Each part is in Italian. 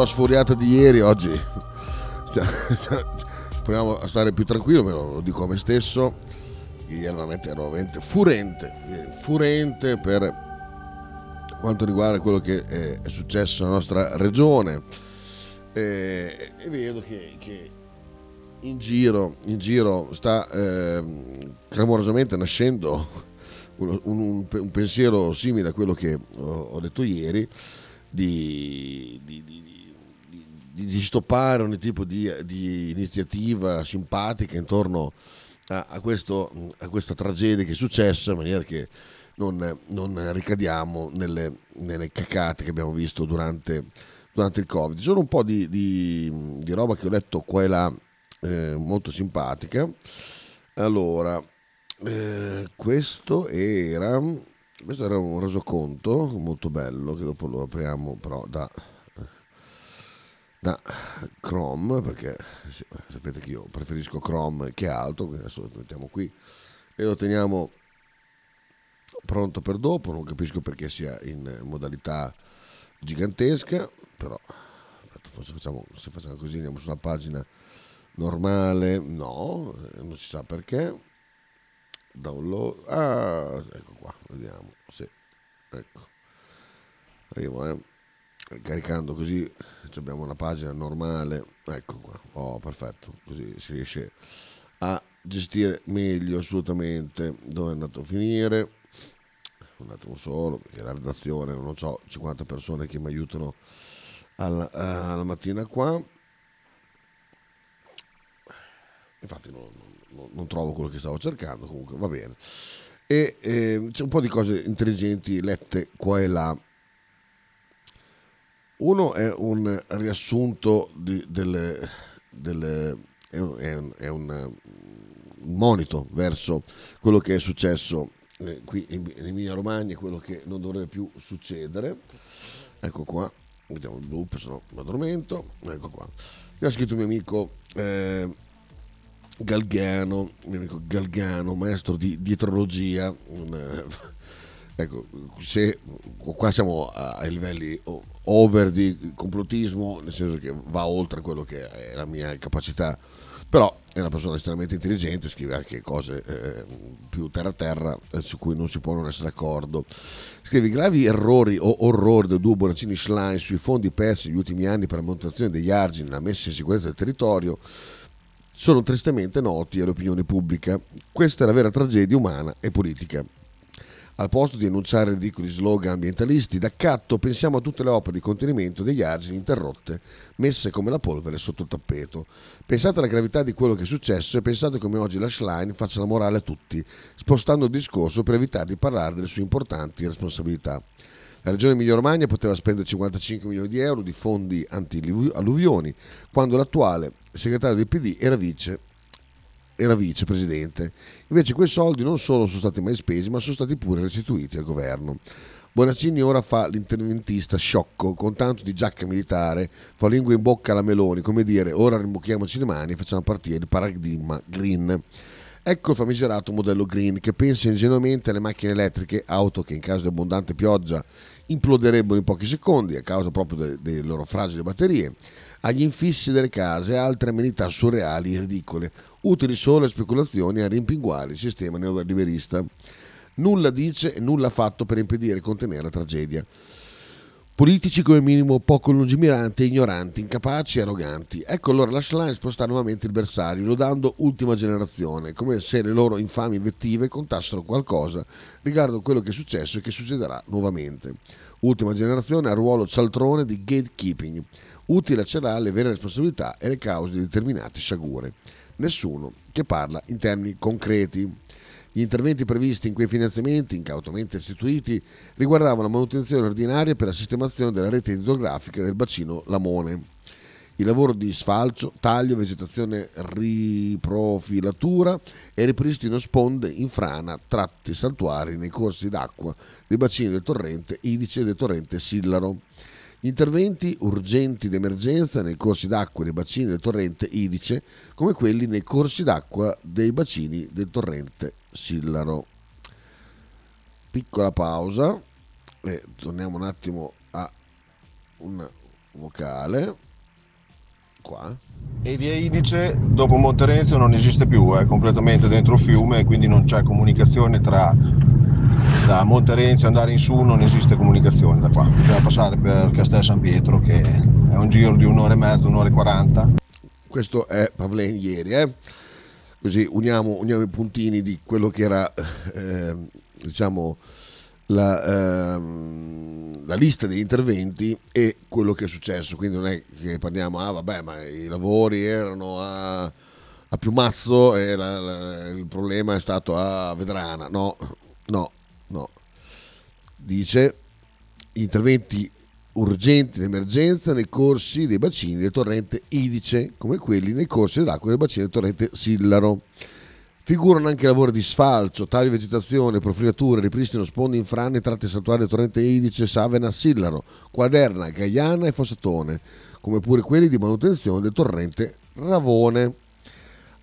la sfuriata di ieri, oggi proviamo a stare più tranquillo, me lo dico a me stesso. Ieri veramente ero veramente furente, furente per quanto riguarda quello che è successo nella nostra regione. E, e vedo che, che in, giro, in giro, sta eh, clamorosamente nascendo un, un, un, pensiero simile a quello che ho, ho detto ieri di, di, di di, stoppare ogni tipo di, di, iniziativa simpatica intorno a, a, questo, a, questa tragedia che è successa, in maniera che non, non ricadiamo nelle, nelle, cacate che abbiamo visto durante, durante il Covid. Ci sono un po' di, di, roba che ho letto qua e là, eh, molto simpatica. Allora, eh, questo era questo era un resoconto molto bello che dopo lo apriamo però da da Chrome perché sapete che io preferisco Chrome che altro quindi adesso lo mettiamo qui e lo teniamo pronto per dopo. Non capisco perché sia in modalità gigantesca però forse facciamo, se facciamo così andiamo su una pagina normale. No non si sa perché. Download ah ecco qua vediamo sì ecco arrivo eh caricando così abbiamo una pagina normale. Ecco qua. Oh perfetto. Così si riesce a gestire meglio assolutamente dove è andato a finire. Un attimo solo perché la redazione non ho 50 persone che mi aiutano alla, alla mattina qua. Infatti non, non, non, trovo quello che stavo cercando comunque va bene. E eh, c'è un po' di cose intelligenti lette qua e là uno è un riassunto di, delle, delle, è, un, è un, monito verso quello che è successo eh, qui in, Emilia Romagna, quello che non dovrebbe più succedere. Ecco qua, vediamo il loop, se mi addormento. Ecco qua. Mi ha scritto il mio amico eh, Galgano, mio amico Galgano, maestro di dietrologia. Un, eh, ecco, se qua siamo a, livelli over di complottismo, nel senso che va oltre quello che è la mia capacità, però è una persona estremamente intelligente, scrive anche cose eh, più terra terra eh, su cui non si può non essere d'accordo. Scrive gravi errori o orrori del duo Bonaccini Schlein sui fondi persi negli ultimi anni per la montazione degli argini e la messa in sicurezza del territorio sono tristemente noti all'opinione pubblica. Questa è la vera tragedia umana e politica. Al posto di enunciare ridicoli slogan ambientalisti, d'accatto pensiamo a tutte le opere di contenimento degli argini interrotte, messe come la polvere sotto il tappeto. Pensate alla gravità di quello che è successo e pensate come oggi la Schlein faccia la morale a tutti, spostando il discorso per evitare di parlare delle sue importanti responsabilità. La regione Emilia-Romagna poteva spendere 55 milioni di euro di fondi anti-alluvioni, quando l'attuale segretario del PD era vice era vicepresidente. Invece quei soldi non solo sono stati mai spesi, ma sono stati pure restituiti al governo. Bonaccini ora fa l'interventista sciocco, con tanto di giacca militare, fa lingua in bocca alla Meloni, come dire ora rimbocchiamoci le mani e facciamo partire il paradigma green. Ecco il famigerato modello green che pensa ingenuamente alle macchine elettriche, auto che in caso di abbondante pioggia imploderebbero in pochi secondi a causa proprio delle, loro fragili batterie, agli infissi delle case e altre amenità surreali e ridicole, utili solo a speculazioni a rimpinguare il sistema neoliberista. Nulla dice e nulla ha fatto per impedire e contenere la tragedia. Politici come minimo poco lungimiranti, ignoranti, incapaci e arroganti. Ecco allora la Schlein spostare nuovamente il bersaglio, lodando ultima generazione, come se le loro infami invettive contassero qualcosa riguardo a quello che è successo e che succederà nuovamente. Ultima generazione ha ruolo cialtrone di gatekeeping, utile a celare le vere responsabilità e le cause di determinate sciagure nessuno che parla in termini concreti. Gli interventi previsti in quei finanziamenti, incautamente istituiti, riguardavano la manutenzione ordinaria per la sistemazione della rete idrografica del bacino Lamone. Il lavoro di sfalcio, taglio, vegetazione, riprofilatura e ripristino sponde in frana, tratti saltuari nei corsi d'acqua dei bacini del torrente Idice e del torrente Sillaro interventi urgenti d'emergenza nei corsi d'acqua dei bacini del torrente Idice, come quelli nei corsi d'acqua dei bacini del torrente Sillaro. Piccola pausa e torniamo un attimo a una, vocale. Qua. E via Idice dopo Monterenzio non esiste più, è completamente dentro il fiume, quindi non c'è comunicazione tra da Monterenzio andare in su, non esiste comunicazione da qua. Bisogna passare per Castel San Pietro che è un giro di un'ora e mezza, un'ora e quaranta. Questo è Pavlen ieri, eh? così uniamo, uniamo, i puntini di quello che era eh, diciamo la, ehm, la, lista degli interventi e quello che è successo. Quindi non è che parliamo, ah vabbè, ma i lavori erano a, a Piumazzo e la, la, il problema è stato a Vedrana. No, no, no. Dice interventi urgenti in emergenza nei corsi dei bacini del torrente Idice, come quelli nei corsi dell'acqua del bacino del torrente Sillaro. Figurano anche lavori di sfalcio, taglio di vegetazione, profilature, ripristino sponde in frane, tratti saltuari del torrente Idice, Savena, Sillaro, Quaderna, Gaiana e Fossatone, come pure quelli di manutenzione del torrente Ravone.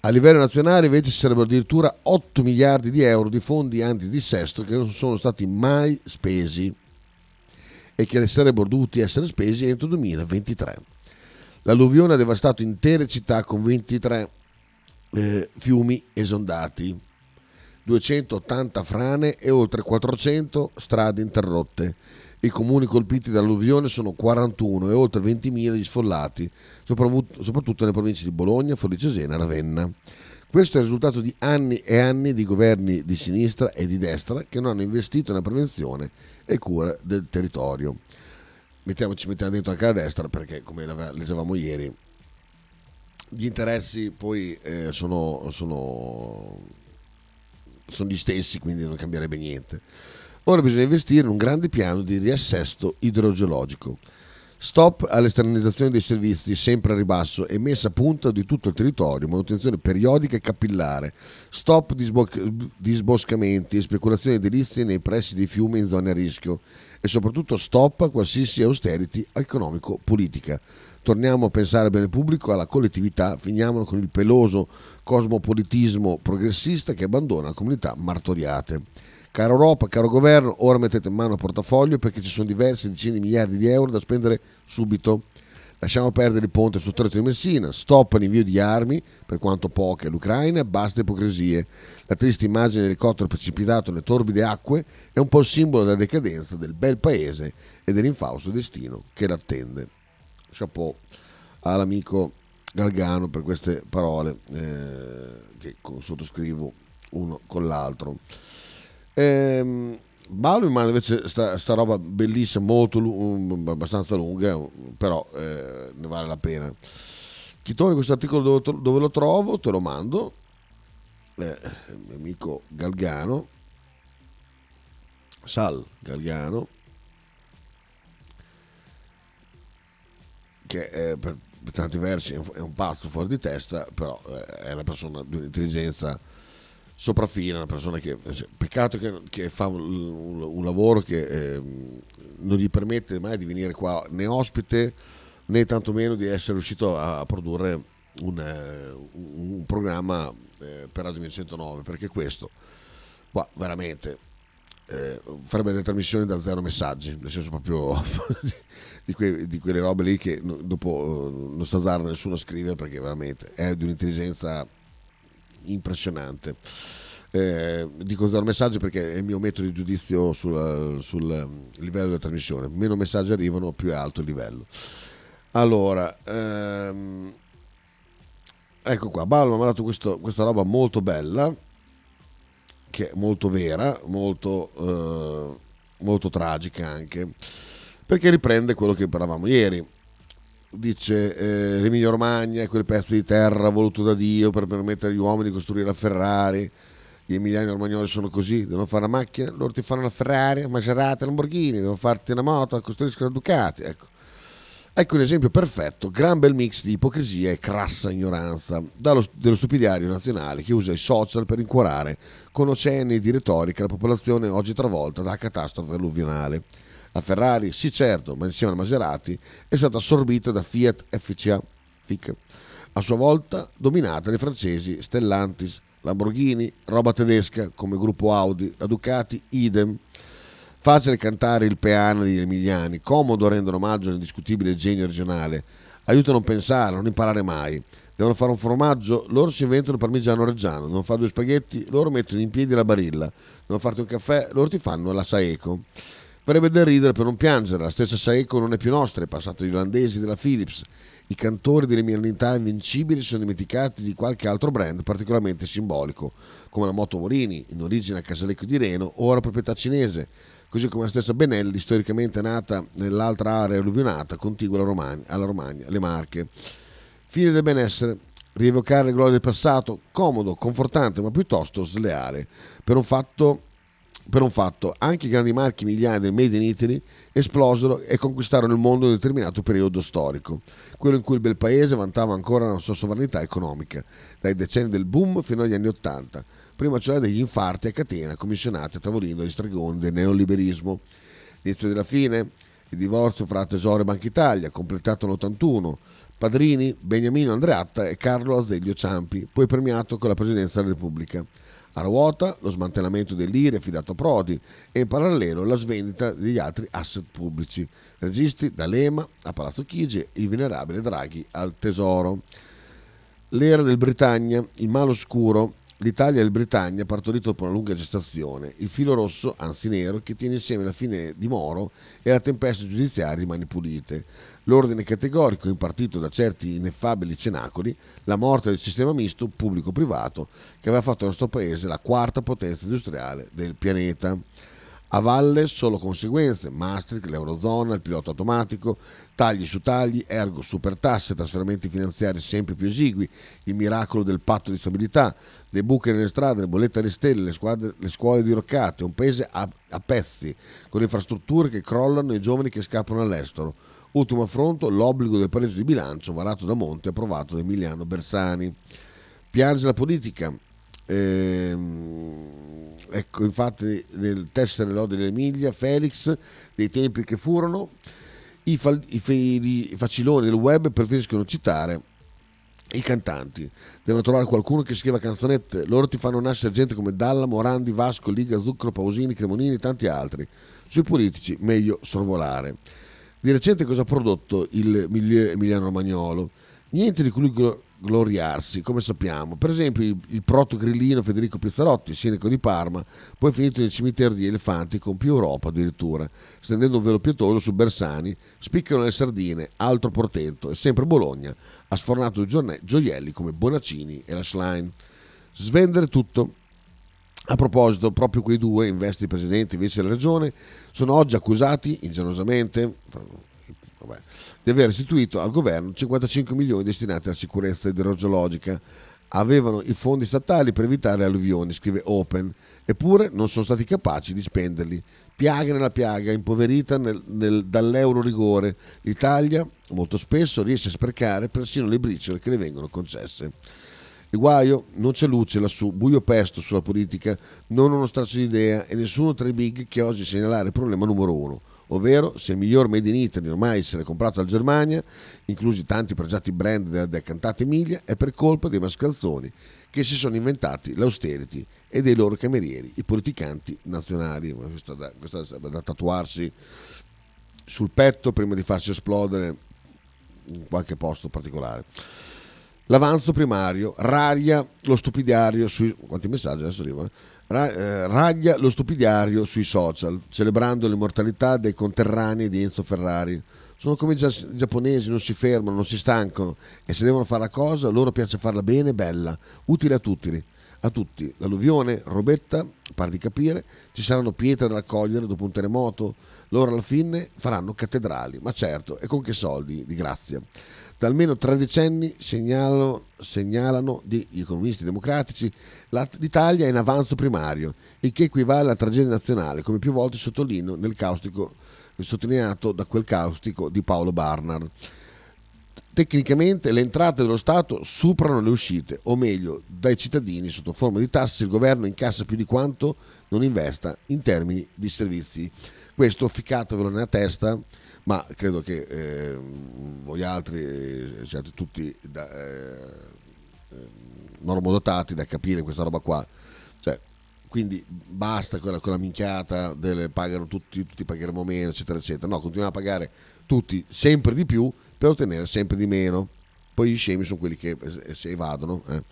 A livello nazionale invece ci sarebbero addirittura 8 miliardi di euro di fondi antidissesto che non sono stati mai spesi e che sarebbero dovuti essere spesi entro il 2023. L'alluvione ha devastato intere città con 23 eh, fiumi esondati, 280 frane e oltre 400 strade interrotte. I comuni colpiti dall'alluvione sono 41 e oltre 20.000 gli sfollati, soprattutto nelle province di Bologna, Forlì-Cesena e Ravenna. Questo è il risultato di anni e anni di governi di sinistra e di destra che non hanno investito nella prevenzione e cura del territorio. Mettiamoci mettiamo dentro anche la destra perché, come leggevamo ieri, gli interessi poi eh, sono, sono, sono, gli stessi, quindi non cambierebbe niente. Ora bisogna investire in un grande piano di riassesto idrogeologico. Stop all'esternalizzazione dei servizi sempre a ribasso e messa a punta di tutto il territorio, manutenzione periodica e capillare. Stop disboscamenti e speculazioni edilizie nei pressi dei fiumi in zone a rischio e soprattutto stop a qualsiasi austerity economico-politica torniamo a pensare al bene pubblico, alla collettività, finiamo con il peloso cosmopolitismo progressista che abbandona le comunità martoriate. Cara Europa, caro governo, ora mettete in mano a portafoglio perché ci sono diverse decine di miliardi di euro da spendere subito. Lasciamo perdere il ponte sul stretto di Messina, stop all'invio di armi, per quanto poche, all'Ucraina, basta ipocrisie. La triste immagine dell'elicottero precipitato nelle torbide acque è un po' il simbolo della decadenza del bel paese e dell'infausto destino che l'attende chapeau all'amico Galgano per queste parole eh, che sottoscrivo uno con l'altro. Ehm, manda invece sta, sta, roba bellissima, molto abbastanza lunga, però eh, ne vale la pena. Chitone, questo articolo dove, dove, lo trovo? Te lo mando. Eh, mio amico Galgano, Sal Galgano, che è per, per tanti versi è un, è un, pazzo fuori di testa, però eh, è una persona di un'intelligenza sopraffina, una persona che peccato che, che fa un, un, un, lavoro che eh, non gli permette mai di venire qua né ospite né tantomeno di essere riuscito a, a produrre un, eh, un programma eh, per Radio 109 perché questo qua veramente eh, farebbe delle trasmissioni da zero messaggi nel senso proprio di, que, di, quelle robe lì che dopo eh, non sta dando nessuno a scrivere perché veramente è di un'intelligenza impressionante. Eh, dico zero messaggi perché è il mio metodo di giudizio sul, sul livello della trasmissione. Meno messaggi arrivano, più è alto il livello. Allora, ehm, ecco qua, Balma mi ha dato questo, questa roba molto bella, che è molto vera, molto, eh, molto tragica anche perché riprende quello che parlavamo ieri. Dice eh, l'Emilia Romagna quel pezzo di terra voluto da Dio per permettere agli uomini di costruire la Ferrari. Gli emiliani romagnoli sono così, devono fare una macchina, loro ti fanno la Ferrari, la Maserati, la Lamborghini, devono farti una moto, costruiscono la Ducati. Ecco. Ecco un esempio perfetto, gran bel mix di ipocrisia e crassa ignoranza dallo, dello stupidiario nazionale che usa i social per incuorare con oceani di retorica la popolazione oggi travolta dalla catastrofe alluvionale. La Ferrari, sì certo, ma insieme al Maserati, è stata assorbita da Fiat FCA, FIC, a sua volta dominata dai francesi Stellantis, Lamborghini, roba tedesca come gruppo Audi, la Ducati, idem. Facile cantare il peano degli emiliani, comodo rendere omaggio all'indiscutibile genio regionale. Aiuta a non pensare, a non imparare mai. Devono fare un formaggio, loro si inventano il parmigiano reggiano. Devono fare due spaghetti, loro mettono in piedi la barilla. Devono farti un caffè, loro ti fanno la saeco. Verrebbe da ridere per non piangere, la stessa Saeco non è più nostra, è passato agli olandesi della Philips. I cantori delle millanità invincibili sono dimenticati di qualche altro brand particolarmente simbolico, come la Moto Morini, in origine a Casalecchio di Reno, ora proprietà cinese, così come la stessa Benelli, storicamente nata nell'altra area alluvionata contigua alla Romagna, alla Romagna, le Marche. Fine del benessere, rievocare le glorie del passato, comodo, confortante, ma piuttosto sleale, per un fatto per un fatto, anche i grandi marchi miliari del Made in Italy esplosero e conquistarono il mondo in un determinato periodo storico, quello in cui il bel paese vantava ancora la sua sovranità economica, dai decenni del boom fino agli anni Ottanta, prima cioè degli infarti a catena commissionati a tavolino dagli stregoni del neoliberismo. Inizio della fine, il divorzio fra Tesoro e Banca Italia, completato nell'81, padrini Beniamino Andreatta e Carlo Azeglio Ciampi, poi premiato con la presidenza della Repubblica. A ruota lo smantellamento dell'IRI affidato a Prodi e in parallelo la svendita degli altri asset pubblici, registi da Lema a Palazzo Chigi e il venerabile Draghi al Tesoro. L'era del Britannia, il male oscuro, l'Italia e il Britannia partorito dopo una lunga gestazione, il filo rosso, anzi nero, che tiene insieme la fine di Moro e la tempesta giudiziaria di Mani Pulite l'ordine categorico impartito da certi ineffabili cenacoli, la morte del sistema misto pubblico-privato che aveva fatto del nostro paese la quarta potenza industriale del pianeta. A valle solo conseguenze, Maastricht, l'Eurozona, il pilota automatico, tagli su tagli, ergo super tasse, trasferimenti finanziari sempre più esigui, il miracolo del patto di stabilità, le buche nelle strade, le bollette alle stelle, le, squadre, le scuole diroccate, un paese a, a pezzi, con infrastrutture che crollano e giovani che scappano all'estero Ultimo affronto, l'obbligo del pareggio di bilancio varato da Monte e approvato da Emiliano Bersani. Piange la politica. Ehm, ecco, infatti, nel tessere lode dell'Emilia, Felix, dei tempi che furono, i, fa- i, fe- i faciloni del web preferiscono citare i cantanti devono trovare qualcuno che scriva canzonette loro ti fanno nascere gente come Dalla, Morandi, Vasco, Liga, Zucchero, Pausini, Cremonini e tanti altri sui politici meglio sorvolare di recente cosa ha prodotto il milieu Emiliano Romagnolo? Niente di cui gloriarsi, come sappiamo. Per esempio il, il proto-grillino Federico Pizzarotti, sindaco di Parma, poi finito nel cimitero di elefanti con più Europa addirittura, stendendo un velo pietoso su Bersani, spiccano le sardine, altro portento, e sempre Bologna ha sfornato gioielli come Bonaccini e la Schlein. Svendere tutto, a proposito, proprio quei due, in vesti di presidente e vice della regione, sono oggi accusati ingenuosamente vabbè, di aver istituito al governo 55 milioni destinati alla sicurezza idrogeologica. Avevano i fondi statali per evitare alluvioni, scrive Open, eppure non sono stati capaci di spenderli. Piaga nella piaga, impoverita nel, nel, dall'euro rigore, l'Italia molto spesso riesce a sprecare persino le briciole che le vengono concesse. Il guaio non c'è luce lassù, buio pesto sulla politica, non uno straccio di idea e nessuno tra i big che oggi segnalare il problema numero uno, ovvero se il miglior Made in Italy ormai se l'è comprato al Germania, inclusi tanti pregiati brand della decantata Emilia, è per colpa dei mascalzoni che si sono inventati l'austerity e dei loro camerieri, i politicanti nazionali. Questa da, questa da tatuarsi sul petto prima di farsi esplodere in qualche posto particolare. L'avanzo primario raglia lo stupidario sui... Quanti messaggi adesso arrivano? Eh, raglia lo stupidario sui social, celebrando l'immortalità dei conterranei di Enzo Ferrari. Sono come i giapponesi, non si fermano, non si stancano e se devono fare la cosa, loro piace farla bene, bella, utile a tutti. A tutti. L'alluvione, robetta, pare di capire, ci saranno pietre da raccogliere dopo un terremoto, loro alla fine faranno cattedrali, ma certo, e con che soldi, di grazia. Da almeno tre decenni segnalano, segnalano gli economisti democratici l'Italia è in avanzo primario, il che equivale alla tragedia nazionale, come più volte sottolineo nel caustico sottolineato da quel caustico di Paolo Barnard. Tecnicamente le entrate dello Stato superano le uscite, o meglio, dai cittadini sotto forma di tasse il governo incassa più di quanto non investa in termini di servizi. Questo ficcatevelo nella testa ma credo che eh, voi altri eh, siate tutti da, eh, eh, normodotati da capire questa roba qua. Cioè, quindi basta con la, con la minchiata del pagano tutti, tutti pagheremo meno, eccetera, eccetera. No, continuiamo a pagare tutti sempre di più per ottenere sempre di meno. Poi gli scemi sono quelli che eh, si evadono. Eh.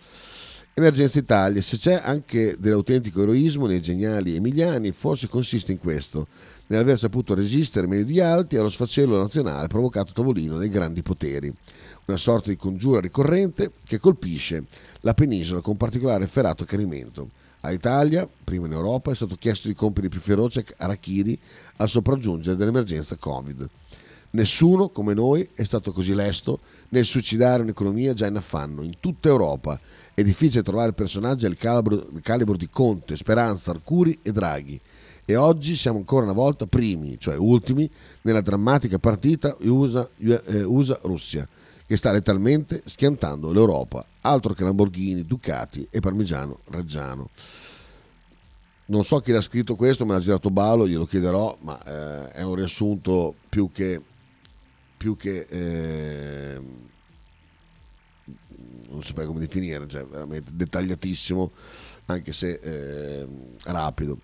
Emergenza Italia, se c'è anche dell'autentico eroismo nei geniali emiliani, forse consiste in questo, nell'aver saputo resistere meglio di altri allo sfacelo nazionale provocato a tavolino dai grandi poteri. Una sorta di congiura ricorrente che colpisce la penisola con particolare efferato accanimento. All'Italia, prima in Europa, è stato chiesto di compiere più feroce arachiri al sopraggiungere dell'emergenza Covid. Nessuno, come noi, è stato così lesto nel suicidare un'economia già in affanno. In tutta Europa è difficile trovare personaggi al calibro, calibro di Conte, Speranza, Arcuri e Draghi. E oggi siamo ancora una volta primi, cioè ultimi, nella drammatica partita USA-Russia, eh, che sta lettalmente schiantando l'Europa, altro che Lamborghini, Ducati e Parmigiano Reggiano. Non so chi l'ha scritto questo, me l'ha girato Balo, glielo chiederò, ma eh, è un riassunto più che, più che eh, non saprei come definire, cioè veramente dettagliatissimo, anche se eh, rapido.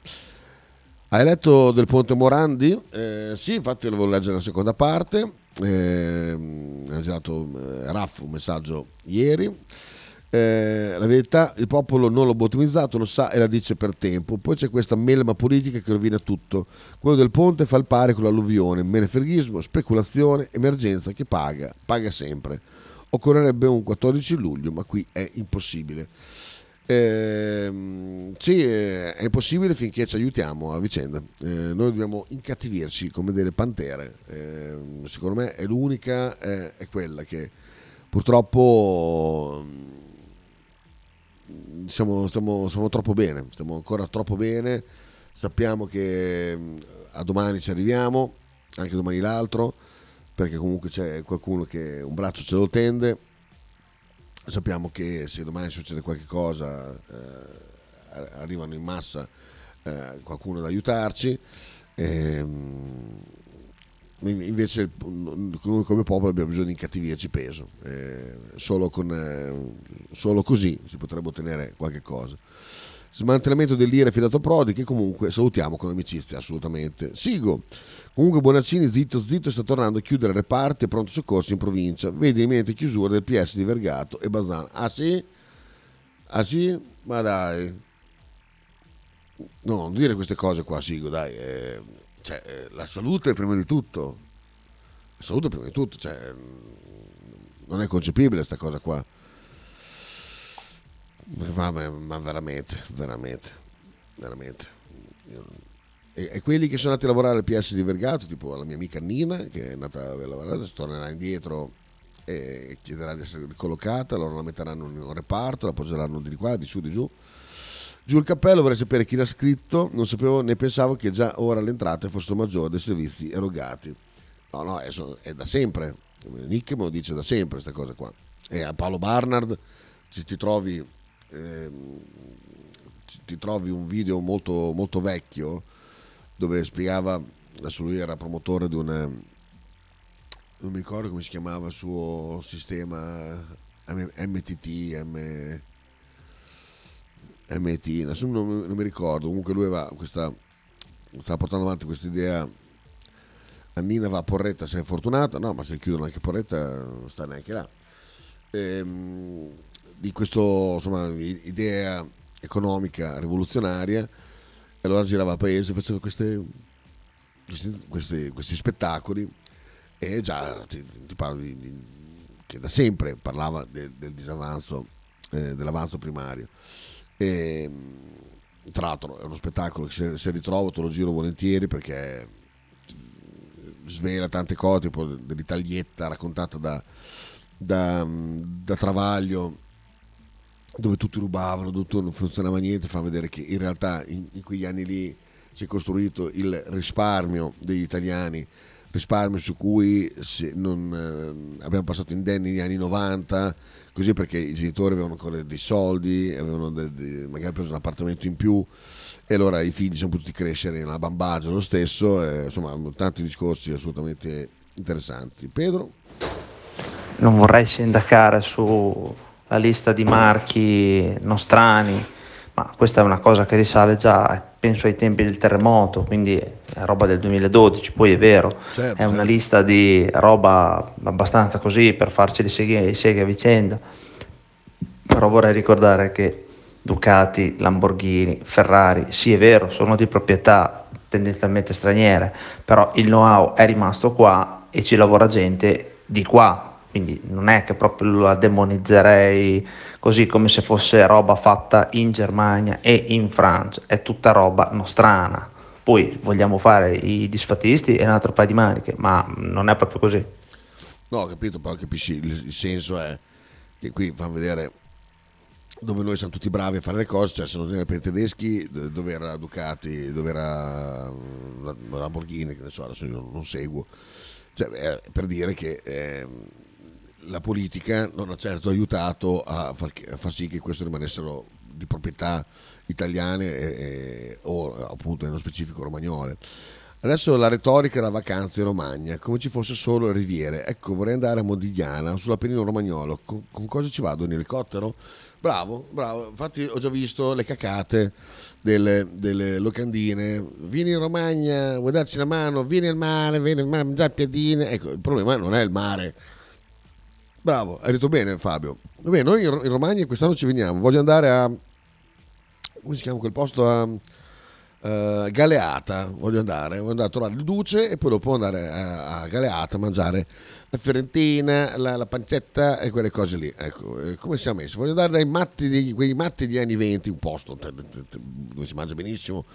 Hai letto del Ponte Morandi? Eh, sì, infatti lo volevo leggere la seconda parte. Eh, ha girato eh, Raff un messaggio ieri. Eh, la verità, il popolo non l'ha bottomizzato, lo sa e la dice per tempo. Poi c'è questa melma politica che rovina tutto. Quello del ponte fa il pari con l'alluvione, menefreghismo, speculazione, emergenza che paga, paga sempre. Occorrerebbe un 14 luglio, ma qui è impossibile. Eh, sì, è impossibile finché ci aiutiamo a vicenda. Eh, noi dobbiamo incattivirci come delle pantere. Eh, secondo me è l'unica, è quella che purtroppo siamo, stiamo, stiamo, troppo bene, stiamo ancora troppo bene. Sappiamo che a domani ci arriviamo, anche domani l'altro, perché comunque c'è qualcuno che un braccio ce lo tende sappiamo che se domani succede qualche cosa eh, arrivano in massa eh, qualcuno ad aiutarci. Ehm, invece noi come popolo abbiamo bisogno di incattivirci peso, eh, solo, con, eh, solo così si potrebbe ottenere qualche cosa. Smantellamento dell'IRA affidato a Prodi, che comunque salutiamo con amicizia, assolutamente. Sigo. Comunque Bonaccini, zitto zitto, sta tornando a chiudere reparti e pronto soccorso in provincia. Vedi imminente chiusura del PS di Vergato e Bazan. Ah sì? Ah sì? Ma dai. No, non dire queste cose qua, Sigo, dai. Eh, cioè, eh, la salute prima di tutto. La salute prima di tutto, cioè, non è concepibile questa cosa qua. Ma, ma, veramente, veramente, veramente. E, e, quelli che sono andati a lavorare al PS di Vergato, tipo la mia amica Nina, che è andata a lavorare, tornerà indietro e chiederà di essere ricollocata, loro la metteranno in un reparto, la appoggeranno di qua, di su, di giù. Giù il cappello, vorrei sapere chi l'ha scritto, non sapevo né pensavo che già ora le entrate fossero maggiori dei servizi erogati. No, no, è, è da sempre, Nick me lo dice da sempre questa cosa qua. E a Paolo Barnard ci ti trovi eh, ti trovi un video molto, molto vecchio dove spiegava, adesso lui era promotore di un, non mi ricordo come si chiamava il suo sistema MTT, M, MT, non, non mi ricordo, comunque lui aveva questa, stava portando avanti questa idea. Annina va a Porretta se è fortunata, no, ma se chiudono anche Porretta non sta neanche là. Ehm, di questa idea economica rivoluzionaria e allora girava il paese faceva queste, questi, questi, questi, spettacoli e già ti, ti parlo di, di, che da sempre parlava de, del disavanzo eh, dell'avanzo primario. E tra l'altro è uno spettacolo che se, se ritrovo te lo giro volentieri perché svela tante cose tipo dell'Italietta raccontata da, da, da Travaglio dove tutti rubavano, tutto non funzionava niente, fa vedere che in realtà in, in quegli anni lì si è costruito il risparmio degli italiani, risparmio su cui non, eh, abbiamo passato indenni negli anni 90, così perché i genitori avevano ancora dei soldi, avevano de, de, magari preso un appartamento in più e allora i figli sono potuti crescere nella bambagia lo stesso, e, insomma tanti discorsi assolutamente interessanti. Pedro? Non vorrei sindacare su la lista di marchi nostrani, ma questa è una cosa che risale già, penso ai tempi del terremoto, quindi è roba del 2012, poi è vero, certo, è una certo. lista di roba abbastanza così per farci le seghe, seghe a vicenda, però vorrei ricordare che Ducati, Lamborghini, Ferrari, sì è vero, sono di proprietà tendenzialmente straniere, però il know-how è rimasto qua e ci lavora gente di qua, quindi non è che proprio la demonizzerei così come se fosse roba fatta in Germania e in Francia, è tutta roba nostrana. Poi vogliamo fare i disfattisti e un altro paio di maniche, ma non è proprio così. No, ho capito, però capisci, il, senso è che qui fanno vedere dove noi siamo tutti bravi a fare le cose, cioè se non era per i tedeschi, dove era Ducati, dove era Lamborghini, che ne so, adesso io non seguo, cioè, per dire che eh, la politica non ha certo aiutato a far, a far sì che questo rimanessero di proprietà italiane e, e, o appunto nello specifico romagnole. Adesso la retorica della vacanza in Romagna, come ci fosse solo le riviere. Ecco, vorrei andare a Modigliana, sull'Appennino romagnolo. Con, con, cosa ci vado? In elicottero? Bravo, bravo. Infatti ho già visto le cacate delle, delle locandine. Vieni in Romagna, vuoi darci la mano? Vieni al mare, vieni al mare, mangiare piadine. Ecco, il problema non è il mare Bravo, hai detto bene Fabio. Vabbè, noi in Romagna quest'anno ci veniamo. Voglio andare a... come si chiama quel posto? A uh, Galeata. Voglio andare. Voglio andare a trovare il Duce e poi dopo andare a, a Galeata a mangiare la fiorentina, la, la, pancetta e quelle cose lì. Ecco, eh, come siamo messi? Voglio andare dai matti, di, quei matti di anni 20, un posto dove si mangia benissimo,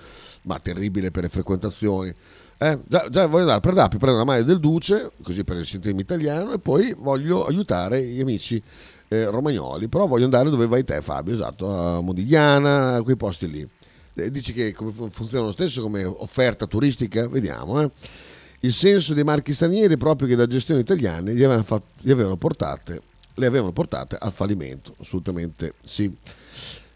ma terribile per le frequentazioni eh, già, già, voglio andare per Dappi, prendere la maglia del Duce, così per sentirmi italiano, e poi voglio aiutare gli amici eh, romagnoli. Però voglio andare dove vai te, Fabio, esatto, a Modigliana, quei posti lì. Eh, dici che funziona lo stesso come offerta turistica? Vediamo. Eh. Il senso dei marchi stranieri proprio che da gestione italiana gli avevano, fatto, gli avevano portate, le avevano portate al fallimento, assolutamente sì.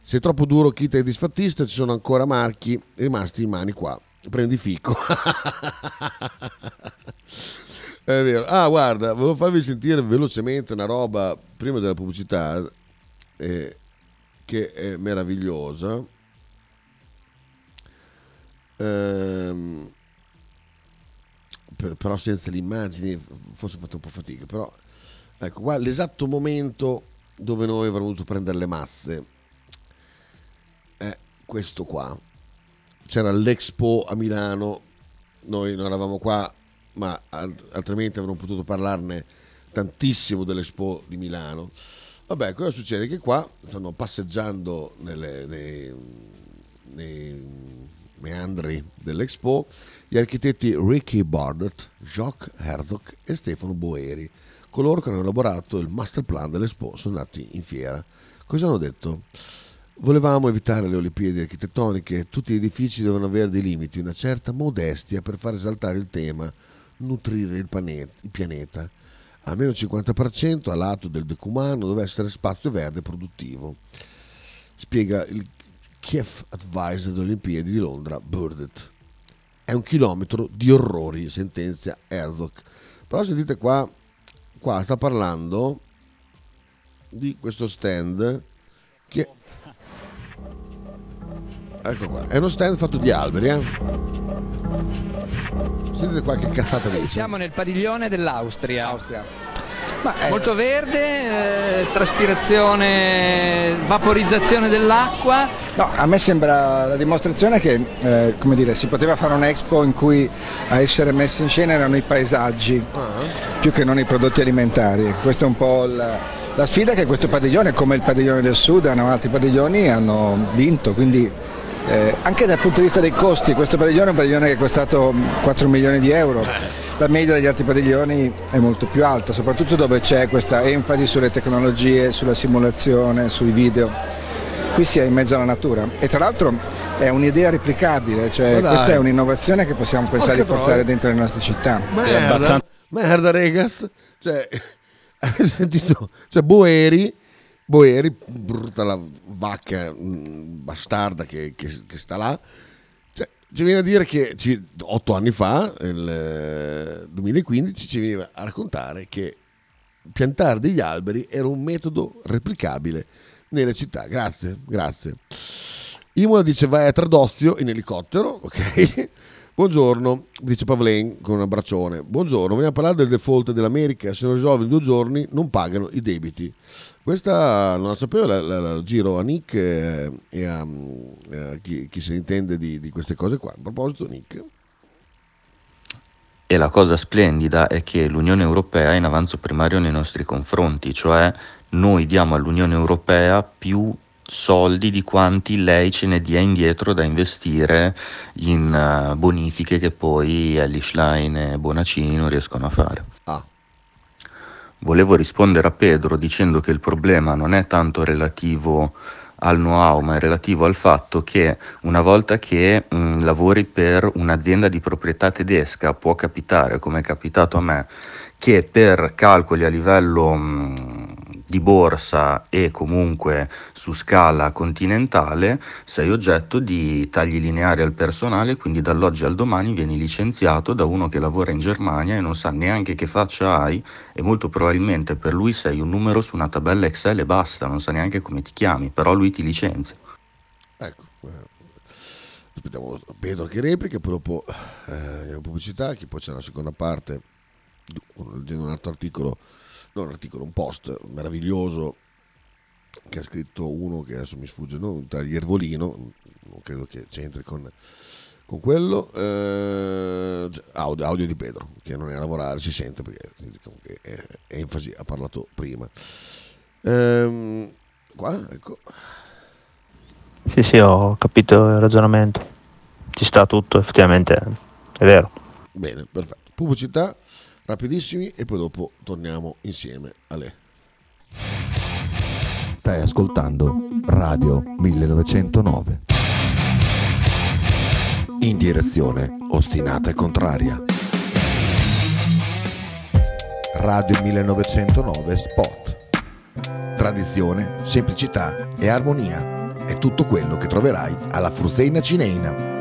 Se è troppo duro chita e disfattista, ci sono ancora marchi rimasti in mani qua prendi fico. È vero. Ah, guarda, volevo farvi sentire velocemente una roba prima della pubblicità eh, che è meravigliosa. Ehm, per, però senza le immagini forse ho fatto un po' fatica. Però ecco qua l'esatto momento dove noi avremmo dovuto prendere le masse è questo qua c'era l'Expo a Milano, noi non eravamo qua, ma altrimenti avremmo potuto parlarne tantissimo dell'Expo di Milano. Vabbè, cosa succede? Che qua stanno passeggiando nelle, nei, nei meandri dell'Expo gli architetti Ricky Barnett, Jacques Herzog e Stefano Boeri, coloro che hanno elaborato il master plan dell'Expo, sono andati in fiera. Cosa hanno detto? Volevamo evitare le Olimpiadi architettoniche, tutti gli edifici devono avere dei limiti, una certa modestia per far esaltare il tema, nutrire il, pianeta. Il pianeta. Almeno il 50% a lato del decumano deve essere spazio verde produttivo. Spiega il Chief Advisor delle Olimpiadi di Londra, Burdett. È un chilometro di orrori, sentenzia Herzog. Però sentite qua, qua sta parlando di questo stand che Ecco qua, è uno stand fatto di alberi, eh? Sentite qua che cazzata dice. Siamo nel padiglione dell'Austria. Austria. È... Molto verde, eh, traspirazione, vaporizzazione dell'acqua. No, a me sembra la dimostrazione che eh, come dire, si poteva fare un expo in cui a essere messi in scena erano i paesaggi uh-huh. più che non i prodotti alimentari. Questa è un po' la, la sfida che questo padiglione, come il padiglione del Sud, hanno altri padiglioni, hanno vinto. Quindi eh, anche dal punto di vista dei costi, questo padiglione è un padiglione che è costato 4 milioni di euro, la media degli altri padiglioni è molto più alta, soprattutto dove c'è questa enfasi sulle tecnologie, sulla simulazione, sui video. Qui si è in mezzo alla natura. E tra l'altro è un'idea replicabile, cioè questa è un'innovazione che possiamo pensare di portare dentro le nostre città. Merda, abbastanza... merda regas, cioè, avete sentito? Cioè, Boeri Boeri, brutta la vacca mm, bastarda che, che, che sta là, cioè, ci viene a dire che ci, otto anni fa, nel 2015, ci veniva a raccontare che piantare degli alberi era un metodo replicabile nelle città. Grazie, grazie. Imola dice vai a Tradozio in elicottero, ok? Buongiorno, dice Pavlen con un abbraccione. Buongiorno, vogliamo parlare del default dell'America. Se non risolve in due giorni non pagano i debiti. Questa non la sapevo, la, la, la giro a Nick e, e a, a chi, chi, se ne intende di, di queste cose qua. A proposito, Nick. E la cosa splendida è che l'Unione Europea è in avanzo primario nei nostri confronti, cioè noi diamo all'Unione Europea più soldi di quanti lei ce ne dia indietro da investire in uh, bonifiche che poi Ellie Schlein e Bonaccini non riescono a fare. Volevo rispondere a Pedro dicendo che il problema non è tanto relativo al know-how, ma è relativo al fatto che una volta che mh, lavori per un'azienda di proprietà tedesca può capitare, come è capitato a me, che per calcoli a livello mh, di borsa e comunque su scala continentale sei oggetto di tagli lineari al personale, quindi dall'oggi al domani vieni licenziato da uno che lavora in Germania e non sa neanche che faccia hai e molto probabilmente per lui sei un numero su una tabella Excel e basta, non sa neanche come ti chiami, però lui ti licenzia. Ecco. Eh, aspettiamo Pedro che replica, poi dopo eh, pubblicità, che poi c'è una seconda parte leggendo un altro articolo, non un articolo, un post meraviglioso che ha scritto uno che adesso mi sfugge, no? Tagliervolino, non credo che c'entri con, con quello, eh, audio, audio, di Pedro, che non è a lavorare, si sente perché è, è enfasi, ha parlato prima. Ehm, qua, ecco. Sì, sì, ho capito il ragionamento. Ci sta tutto, effettivamente è vero. Bene, perfetto. Pubblicità rapidissimi e poi dopo torniamo insieme a lei. Stai ascoltando Radio 1909. In direzione ostinata e contraria. Radio 1909 Spot. Tradizione, semplicità e armonia è tutto quello che troverai alla Fruzeina Cineina.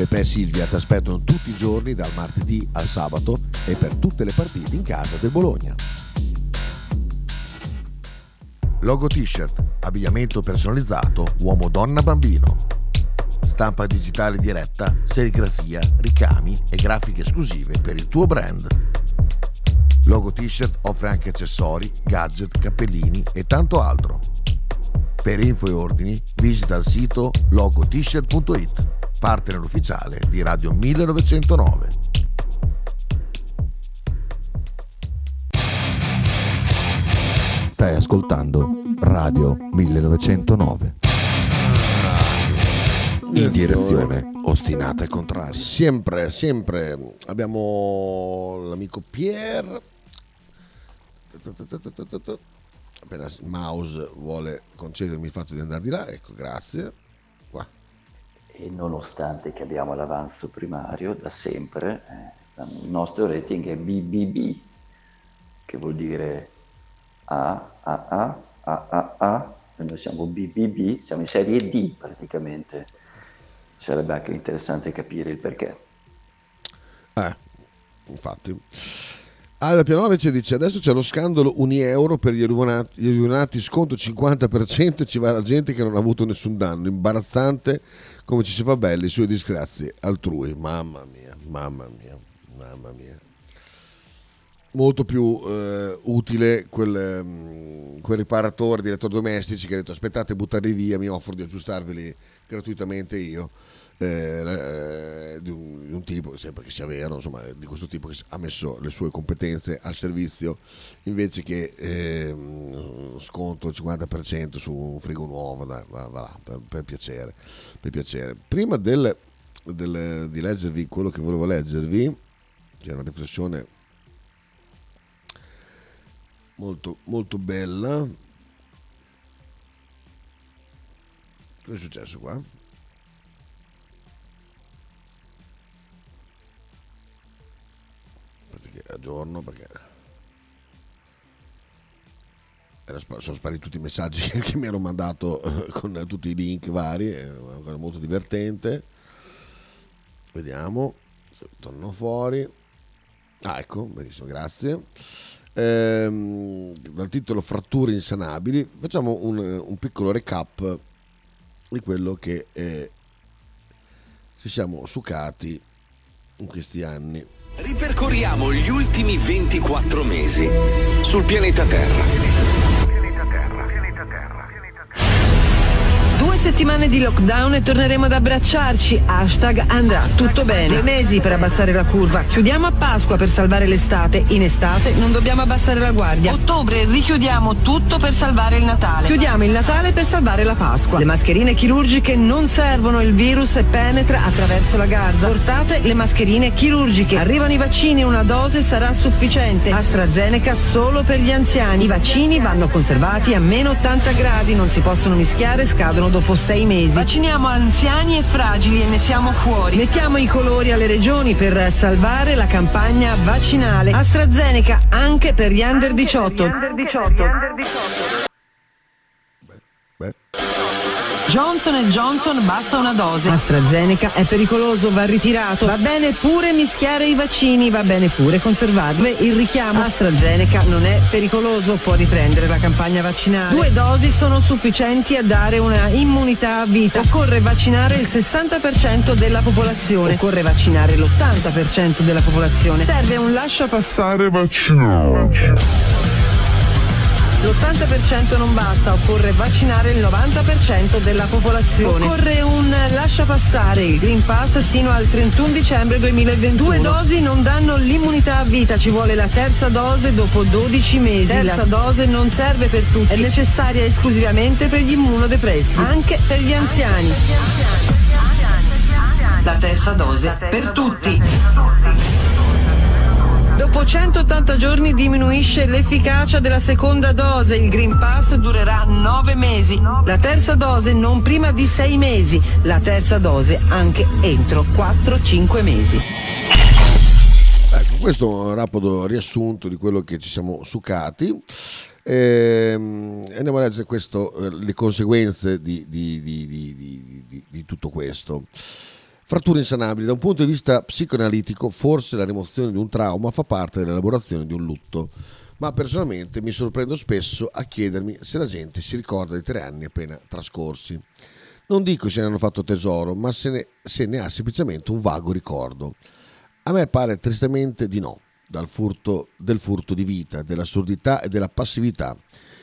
Pepe e Silvia ti aspettano tutti i giorni dal martedì al sabato e per tutte le partite in casa del Bologna. Logo t-shirt, abbigliamento personalizzato uomo, donna, bambino. Stampa digitale diretta, serigrafia, ricami e grafiche esclusive per il tuo brand. Logo t-shirt offre anche accessori, gadget, cappellini e tanto altro. Per info e ordini visita il sito logotshirt.it partner ufficiale di Radio 1909. Stai ascoltando Radio 1909. In direzione ostinata e contraria. Sempre, sempre abbiamo l'amico Pier. Appena il mouse vuole concedermi il fatto di andare di là, ecco, grazie e nonostante che abbiamo l'avanzo primario da sempre, eh, il nostro rating è BBB, che vuol dire A, A, A, A, A, A, e noi siamo BBB, siamo in serie D praticamente. Sarebbe anche interessante capire il perché. Eh, infatti. Alda Pianovic dice adesso c'è lo scandalo Unieuro per gli alluvionati, gli alluvionati sconto 50% e ci va la gente che non ha avuto nessun danno, imbarazzante come ci si fa belli sulle disgrazie altrui, mamma mia, mamma mia, mamma mia. Molto più eh, utile quel, um, quel riparatore di elettrodomestici che ha detto aspettate buttarli via, mi offro di aggiustarveli gratuitamente io eh, di, un, di, un, tipo, sempre che sia vero, insomma, di questo tipo che ha messo le sue competenze al servizio invece che eh, sconto il 50% su un frigo nuovo, dai, va, va, per, per, piacere, per piacere. Prima del, del, di leggervi quello che volevo leggervi, che è una riflessione molto, molto bella. Cosa è successo qua? A giorno perché sono spariti tutti i messaggi che mi ero mandato eh, con tutti i link vari, è molto divertente. Vediamo se tornano fuori. Ah, ecco, benissimo, grazie. Ehm, dal titolo Fratture insanabili, facciamo un, un piccolo recap di quello che eh, ci siamo sucati in questi anni. Ripercorriamo gli ultimi 24 mesi sul pianeta Terra. Settimane di lockdown e torneremo ad abbracciarci. Hashtag andrà tutto bene. Due mesi per abbassare la curva. Chiudiamo a Pasqua per salvare l'estate. In estate non dobbiamo abbassare la guardia. Ottobre richiudiamo tutto per salvare il Natale. Chiudiamo il Natale per salvare la Pasqua. Le mascherine chirurgiche non servono, il virus penetra attraverso la garza. Portate le mascherine chirurgiche. Arrivano i vaccini, una dose sarà sufficiente. AstraZeneca solo per gli anziani. I vaccini vanno conservati a meno 80 gradi, non si possono mischiare, scadono dopo dopo sei mesi. Vacciniamo anziani e fragili e ne siamo fuori. Mettiamo i colori alle regioni per salvare la campagna vaccinale. AstraZeneca anche per gli under 18. Johnson Johnson basta una dose. AstraZeneca è pericoloso, va ritirato. Va bene pure mischiare i vaccini, va bene pure conservarli. Il richiamo AstraZeneca non è pericoloso, può riprendere la campagna vaccinale. Due dosi sono sufficienti a dare una immunità a vita. Occorre vaccinare il 60% della popolazione. Occorre vaccinare l'80% della popolazione. Serve un lascia passare vaccinato. L'80% non basta, occorre vaccinare il 90% della popolazione. Occorre un lascia passare il Green Pass sino al 31 dicembre 2021. Due dosi non danno l'immunità a vita, ci vuole la terza dose dopo 12 mesi. La terza dose non serve per tutti, è necessaria esclusivamente per gli immunodepressi, anche per gli anziani. La terza dose per tutti. Dopo 180 giorni diminuisce l'efficacia della seconda dose, il Green Pass durerà 9 mesi, la terza dose non prima di 6 mesi, la terza dose anche entro 4-5 mesi. Ecco, questo è un rapido riassunto di quello che ci siamo sucati. E ehm, andiamo a leggere questo, eh, le conseguenze di, di, di, di tutto questo. Fratture insanabili. Da un punto di vista psicoanalitico, forse la rimozione di un trauma fa parte dell'elaborazione di un lutto, ma personalmente mi sorprendo spesso a chiedermi se la gente si ricorda dei tre anni appena trascorsi. Non dico se ne hanno fatto tesoro, ma se ne, se ne ha semplicemente un vago ricordo. A me pare tristemente di no, dal furto, del furto di vita, dell'assurdità e della passività.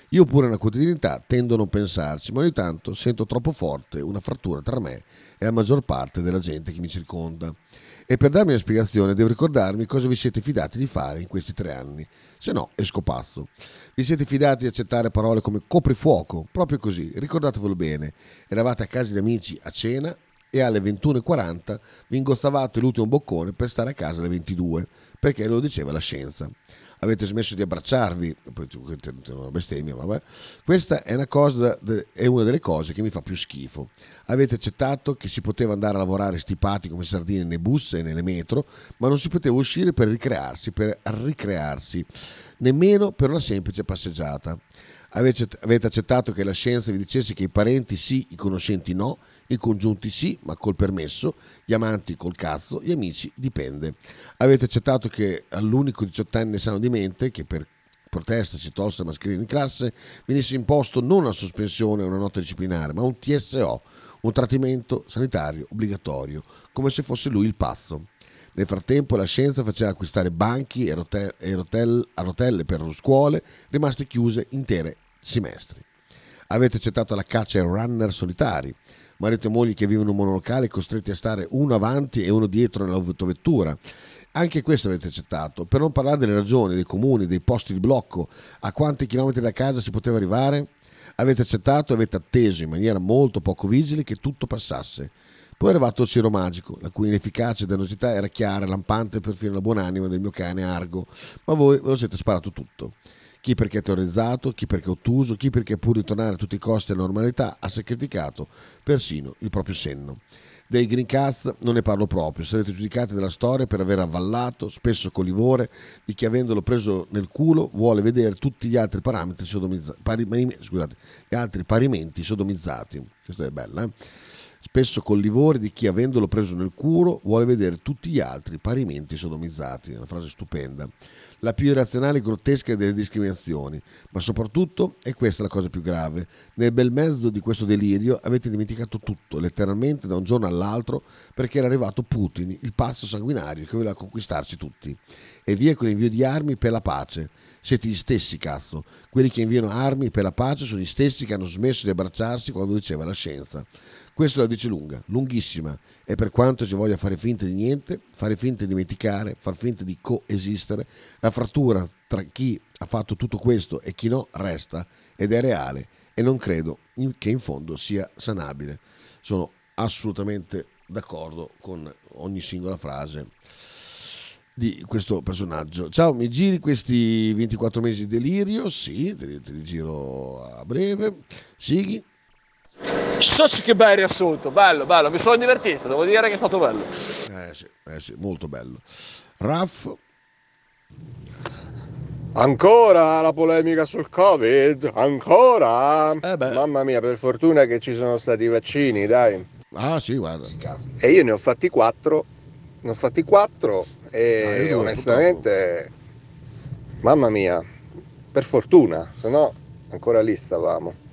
Io pure nella quotidianità tendo a non pensarci, ma ogni tanto sento troppo forte una frattura tra me e la maggior parte della gente che mi circonda. E per darmi una spiegazione devo ricordarmi cosa vi siete fidati di fare in questi tre anni, se no esco pazzo. Vi siete fidati di accettare parole come coprifuoco, proprio così, ricordatevelo bene, eravate a casa di amici a cena e alle 21.40 vi ingozzavate l'ultimo boccone per stare a casa alle 22, perché lo diceva la scienza avete smesso di abbracciarvi, una bestemmia, vabbè. Questa è una, cosa, è una delle cose che mi fa più schifo. Avete accettato che si poteva andare a lavorare stipati come sardine nei bus e nelle metro, ma non si poteva uscire per ricrearsi, per ricrearsi, nemmeno per una semplice passeggiata. Avete accettato che la scienza vi dicesse che i parenti sì, i conoscenti no, I congiunti sì, ma col permesso, gli amanti col cazzo, gli amici dipende. Avete accettato che all'unico diciottenne sano di mente, che per protesta si tolse la mascherina in classe, venisse imposto non una sospensione o una nota disciplinare, ma un TSO, un trattamento sanitario obbligatorio, come se fosse lui il pazzo. Nel frattempo la scienza faceva acquistare banchi e, rotel- e rotel- a rotelle per le scuole, rimaste chiuse intere semestri. Avete accettato la caccia ai runner solitari, marito e moglie che vivono in un monolocale costretti a stare uno avanti e uno dietro nell'autovettura. Anche questo avete accettato, per non parlare delle ragioni, dei comuni, dei posti di blocco, a quanti chilometri da casa si poteva arrivare. Avete accettato e avete atteso in maniera molto poco vigile che tutto passasse. Poi è arrivato il Ciro Magico, la cui inefficacia e dannosità era chiara lampante perfino la buonanima del mio cane Argo, ma voi ve lo siete sparato tutto. Chi perché è terrorizzato, chi perché è ottuso, chi perché pur di tornare a tutti i costi alla normalità ha sacrificato persino il proprio senno. Dei Green Cats non ne parlo proprio, sarete giudicati dalla storia per aver avvallato, spesso con livore, di chi avendolo preso nel culo vuole vedere tutti gli altri sodomizzati, pari, scusate, gli altri parimenti sodomizzati. Questa è bella, eh? Spesso col livore di chi avendolo preso nel culo vuole vedere tutti gli altri parimenti sodomizzati. Una frase stupenda la più irrazionale e grottesca delle discriminazioni, ma soprattutto, e questa è la cosa più grave, nel bel mezzo di questo delirio avete dimenticato tutto, letteralmente da un giorno all'altro, perché era arrivato Putin, il pazzo sanguinario che voleva conquistarci tutti. E via con l'invio di armi per la pace. Siete gli stessi, cazzo. Quelli che inviano armi per la pace sono gli stessi che hanno smesso di abbracciarsi quando diceva la scienza. Questo la dice lunga, lunghissima, e per quanto si voglia fare finta di niente, fare finta di dimenticare, far finta di coesistere, la frattura tra chi ha fatto tutto questo e chi no resta ed è reale e non credo che in fondo sia sanabile. Sono assolutamente d'accordo con ogni singola frase di questo personaggio. Ciao, mi giri questi 24 mesi di delirio? Sì, te li, te li giro a breve. Sighi. Soci che bel riassunto, bello, bello, mi sono divertito, devo dire che è stato bello. Eh sì, eh sì molto bello. Raff. Ancora la polemica sul Covid? Ancora? Eh Mamma mia, per fortuna che ci sono stati i vaccini, dai. Ah sì, guarda. E io ne ho fatti quattro, ne ho fatti quattro e Ah, io due, onestamente, mamma mia, per fortuna, se no ancora lì stavamo.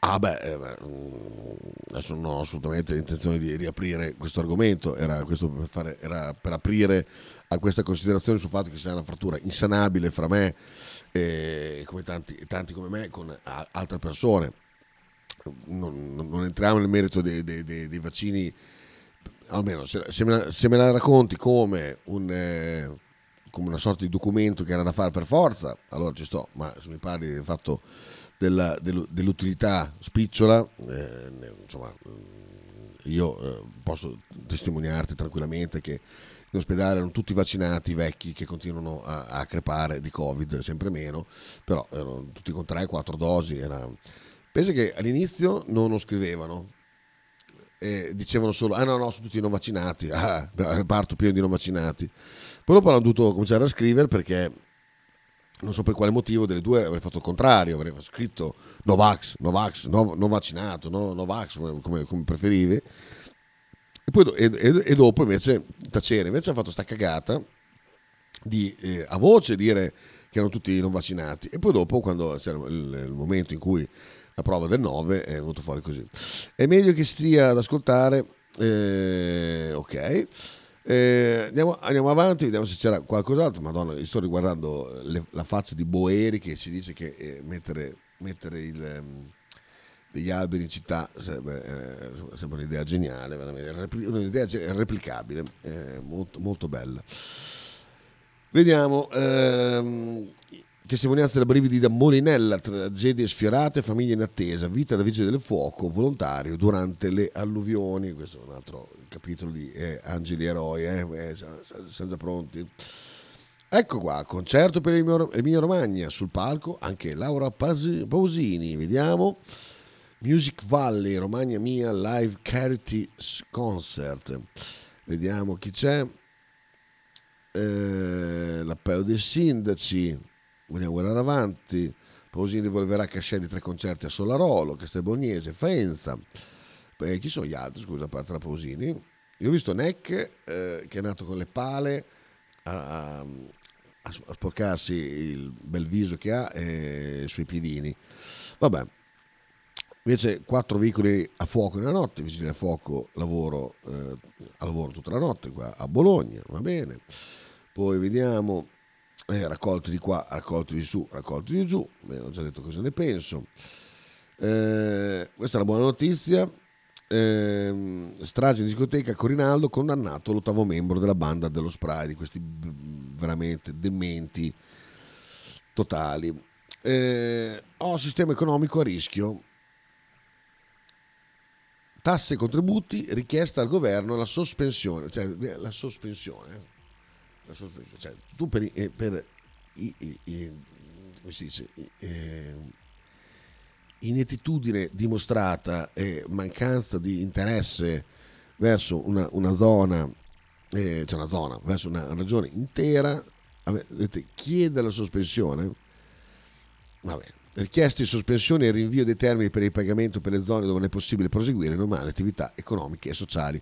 Ah beh, eh, mm, adesso non ho assolutamente intenzione di riaprire questo argomento, era, questo per, fare, era per aprire a questa considerazione sul fatto che sia una frattura insanabile fra me e come tanti, tanti come me con altre persone. Non, non- non entriamo nel merito dei, dei- dei- dei vaccini, almeno se, se me la, se me la racconti come, un, eh, come una sorta di documento che era da fare per forza, allora ci sto, ma se mi parli del fatto della- dell'utilità spicciola, eh, insomma, mm, io eh, posso testimoniarti tranquillamente che in ospedale erano tutti vaccinati, vecchi, che continuano a, a crepare di Covid, sempre meno, però erano tutti con 3-4 dosi. Era... Pensa che all'inizio non lo scrivevano, e dicevano solo, ah no, no, sono tutti non vaccinati, ah, reparto pieno di non vaccinati. Poi dopo hanno dovuto cominciare a scrivere perché non so per quale motivo delle due avrei fatto il contrario, avrei scritto Novax, Novax, no, non vaccinato, no, Novax, come, come preferivi. E, poi, e- e dopo invece tacere, invece ha fatto sta cagata di eh, a voce dire che erano tutti non vaccinati e poi dopo quando c'era il, il momento in cui la prova del 9 è venuto fuori così. È meglio che stia ad ascoltare, eh, ok. Eh, andiamo, andiamo avanti, vediamo se c'era qualcos'altro. Madonna, io sto riguardando le- la faccia di Boeri che si dice che eh, mettere, mettere il, ehm, degli alberi in città sarebbe, eh, sembra un'idea geniale, veramente, un'idea replicabile, eh, molto, molto bella. Vediamo. Ehm, testimonianza della brividi da Molinella, tragedie sfiorate, famiglie in attesa, vita da vigile del fuoco, volontario durante le alluvioni. Questo è un altro capitolo di eh, Angeli Eroi, eh, eh, siamo già pronti. Ecco qua, concerto per Emilia Romagna, sul palco anche Laura Pausini, vediamo. Music Valley, Romagna Mia Live Charity Concert. Vediamo chi c'è. Eh, l'appello dei sindaci. Vogliamo guardare avanti. Pausini devolverà cachet di tre concerti a Solarolo, Castelbognese, Faenza. Eh, chi sono gli altri, scusa, a parte la Pausini? Io ho visto Neck eh, che è nato con le pale a, a, a sporcarsi il bel viso che ha e i suoi piedini. Vabbè, Invece quattro veicoli a fuoco nella notte, vigili a fuoco, lavoro, eh, a lavoro tutta la notte qua a Bologna, va bene. Poi vediamo, eh, raccolti di qua, raccolti di su, raccolti di giù, bene, ho già detto cosa ne penso. Eh, questa è la buona notizia. Eh, strage in discoteca Corinaldo condannato l'ottavo membro della banda dello spray di questi veramente dementi totali eh, ho sistema economico a rischio tasse e contributi, richiesta al governo la sospensione, cioè sospensione, la sospensione cioè, tu per, eh, per i, i, i, come si dice, eh, inettitudine dimostrata e mancanza di interesse verso una, una zona, eh, cioè una zona, verso una regione intera, chiede la sospensione, va bene richieste sospensione e rinvio dei termini per il pagamento per le zone dove non è possibile proseguire normali attività economiche e sociali.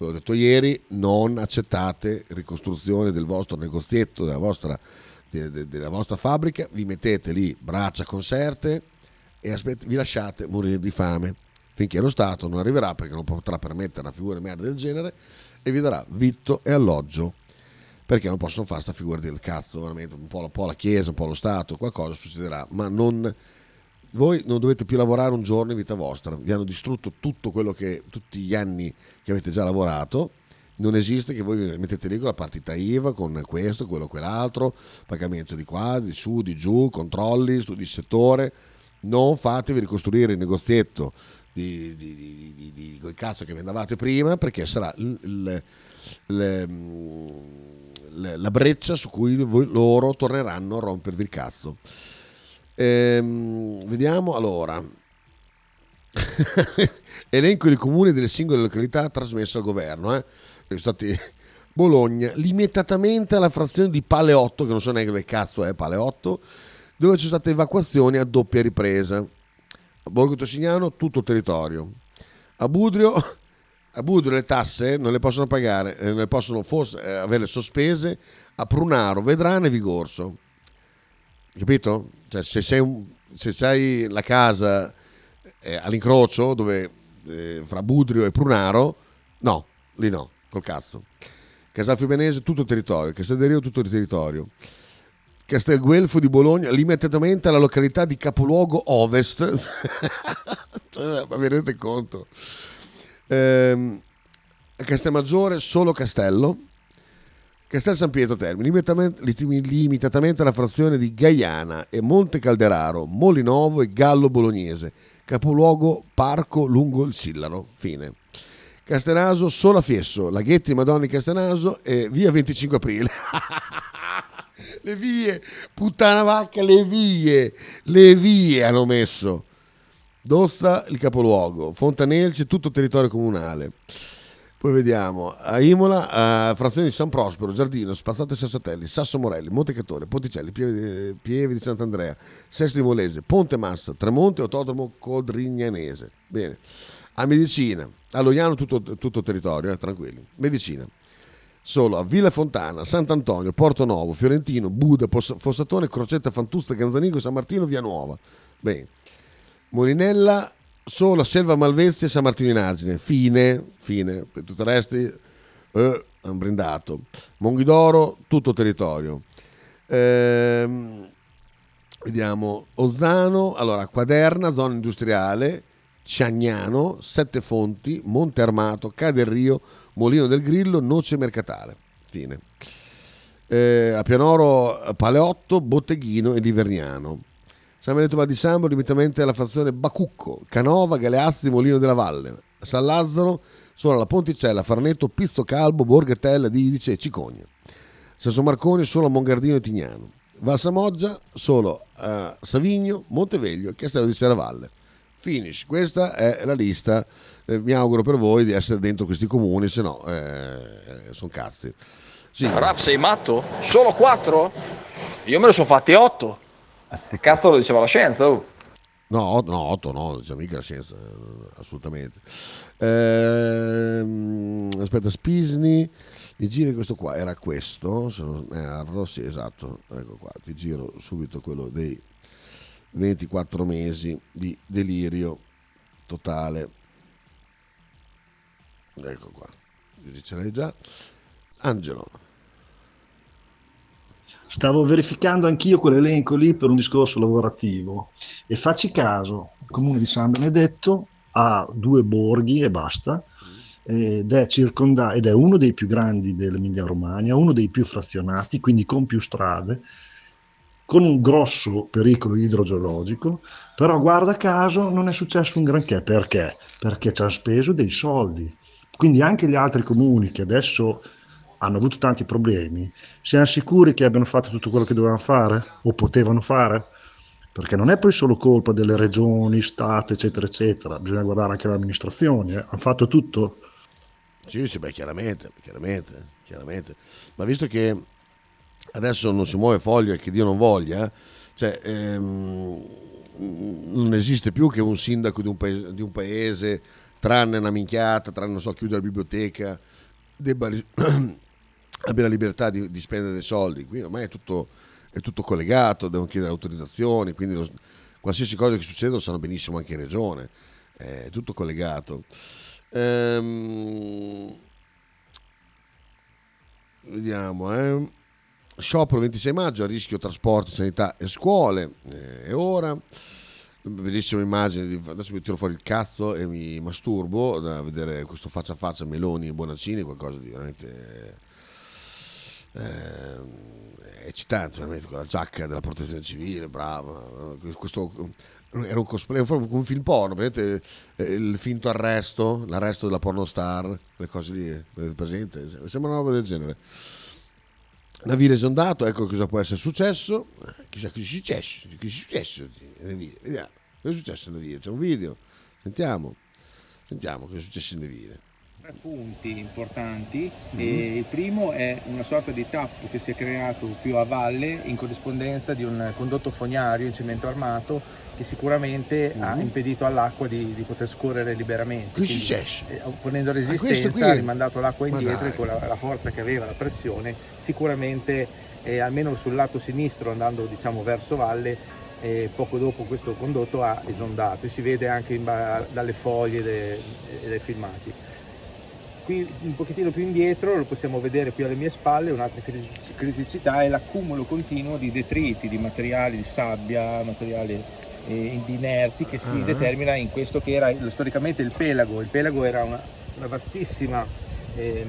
Come ho detto ieri, non accettate ricostruzione del vostro negozietto, della vostra, de, de, della vostra fabbrica, vi mettete lì braccia conserte e aspett- vi lasciate morire di fame. Finché lo Stato non arriverà perché non potrà permettere una figura di merda del genere e vi darà vitto e alloggio. Perché non possono fare sta figura del cazzo, veramente, un po', un po', la Chiesa, un po' lo Stato, qualcosa succederà, ma non, voi non dovete più lavorare un giorno in vita vostra, vi hanno distrutto tutto quello che, tutti gli anni che avete già lavorato, non esiste che voi mettete lì con la partita IVA, con questo, quello, quell'altro, pagamento di qua, di su, di giù, controlli, studi di settore, non fatevi ricostruire il negozietto di, di, di, di, quel cazzo che vendavate prima perché sarà il, il, il la breccia su cui voi, loro torneranno a rompervi il cazzo. Ehm, vediamo allora. Elenco di comuni delle singole località trasmesso al governo. Eh. Sono stati Bologna, limitatamente alla frazione di Paleotto, che non so neanche che cazzo è Paleotto, dove ci sono state evacuazioni a doppia ripresa. Borgo Tosignano tutto il territorio. A Budrio a Budrio le tasse non le possono pagare, eh, le possono forse eh, avere sospese a Prunaro, Vedrano e Vigorso. Capito? Cioè, se sei, un, se sei la casa eh, all'incrocio dove eh, fra Budrio e Prunaro, no, lì no, col cazzo. Casalfiumenese tutto il territorio, Castelderio tutto il territorio. Castelguelfo di Bologna, limitatamente alla località di capoluogo ovest. cioè, ma vi rendete conto? Ehm, Castelmaggiore solo Castello. Castel San Pietro Termini, limitatamente alla frazione di Gaiana e Monte Calderaro, Molinovo e Gallo Bolognese, capoluogo parco lungo il Sillaro. Fine. Castenaso, Sola Fiesso, Laghetti Madonni Castenaso e via 25 aprile. le vie, puttana vacca, le vie, le vie hanno messo. Dosta il capoluogo, Fontanelci tutto il territorio comunale. Poi vediamo a Imola, a frazione di San Prospero, Giardino, Spazzate Sassatelli, Sasso Morelli, Montecatore, Ponticelli, Pieve, Pieve di Sant'Andrea, Sesto di Molese, Ponte Massa, Tremonte, Autodromo Codrignanese. Bene. A Medicina, a Loiano tutto, tutto territorio, eh, tranquilli. Medicina. Solo a Villa Fontana, Sant'Antonio, Porto Novo, Fiorentino, Buda, Fossatone, Crocetta, Fantuzza, Ganzanico, San Martino, Via Nuova. Bene. Molinella, solo Selva Malvezzi e San Martino in Argine. Fine, fine. Per tutto il resto, eh, hanno brindato. Monghidoro, tutto territorio. Ehm, vediamo, Ozzano, allora, Quaderna, zona industriale, Ciagnano, Sette Fonti, Monte Armato, Caderrio, Molino del Grillo, Noce Mercatale. Fine. Eh, a Pianoro, Paleotto, Botteghino e Liverniano. San Benedetto Val di Sambo limitamente alla frazione Bacucco, Canova, Galeazzi, Molino della Valle, San Lazzaro, solo alla Ponticella, Farneto, Pizzo Calbo, Borgatella, Didice e Cicogna. Sasso Marconi solo a Mongardino e Tignano. Valsamoggia solo a Savigno, Monteveglio e Castello di Serravalle. Finish, questa è la lista. Eh, mi auguro per voi di essere dentro questi comuni, se no eh, sono cazzi. Sì. Raff, sei matto? Solo quattro? Io me ne sono fatti otto. Cazzo lo diceva la scienza, oh. No, no, 8 no, c'è mica la scienza, assolutamente. Ehm, aspetta, Spisni, mi giri questo qua, era questo, se non erro, sì esatto, ecco qua, ti giro subito quello dei 24 mesi di delirio totale. Ecco qua, ce l'hai già. Angelo. Stavo verificando anch'io quell'elenco lì per un discorso lavorativo e facci caso, il comune di San Benedetto ha due borghi e basta ed è, circonda- ed è uno dei più grandi dell'Emilia Romagna, uno dei più frazionati, quindi con più strade, con un grosso pericolo idrogeologico, però guarda caso non è successo un granché, perché? Perché ci hanno speso dei soldi. Quindi anche gli altri comuni che adesso hanno avuto tanti problemi, siamo sicuri che abbiano fatto tutto quello che dovevano fare o potevano fare? Perché non è poi solo colpa delle regioni, Stato, eccetera, eccetera, bisogna guardare anche le amministrazioni, eh. hanno fatto tutto. Sì, sì, beh, chiaramente, chiaramente, chiaramente. Ma visto che adesso non si muove foglia che Dio non voglia, cioè, ehm, non esiste più che un sindaco di un, paese, di un paese, tranne una minchiata, tranne, non so, chiudere la biblioteca, debba abbia la libertà di, di, spendere dei soldi. Qui ormai è tutto, è tutto collegato, devono chiedere autorizzazioni, quindi lo, qualsiasi cosa che succeda lo sanno benissimo anche in regione, è tutto collegato. Ehm, vediamo, eh. Sciopero 26 maggio, a rischio trasporti, sanità e scuole. Eh, e ora, bellissima immagine, di, adesso mi tiro fuori il cazzo e mi masturbo da vedere questo faccia a faccia Meloni e Bonaccini, qualcosa di veramente eh, eccitante, con la giacca della protezione civile, brava. Questo, era un cosplay, un, un film porno, vedete il finto arresto, l'arresto della pornostar, le cose lì, presente, sembra una roba del genere. Navire esondato, ecco cosa può essere successo. Chissà cosa è successo. Cosa è successo? Vediamo. Cosa è successo in Navire? C'è un video. Sentiamo. Sentiamo cosa è successo in Navire tre punti importanti. Mm-hmm. il primo è una sorta di tappo che si è creato più a valle in corrispondenza di un condotto fognario in cemento armato che sicuramente mm-hmm. ha impedito all'acqua di, di poter scorrere liberamente. Che successo? Eh, ponendo resistenza ha rimandato l'acqua indietro e con la, la, forza che aveva, la pressione, sicuramente eh, almeno sul lato sinistro andando diciamo verso valle eh, poco dopo questo condotto ha esondato e si vede anche in, dalle foglie dei, dei filmati qui un pochettino più indietro, lo possiamo vedere qui alle mie spalle, un'altra criticità è l'accumulo continuo di detriti, di materiali, di sabbia, materiali eh, di inerti che si uh-huh. determina in questo che era storicamente il pelago. Il pelago era una, una vastissima eh,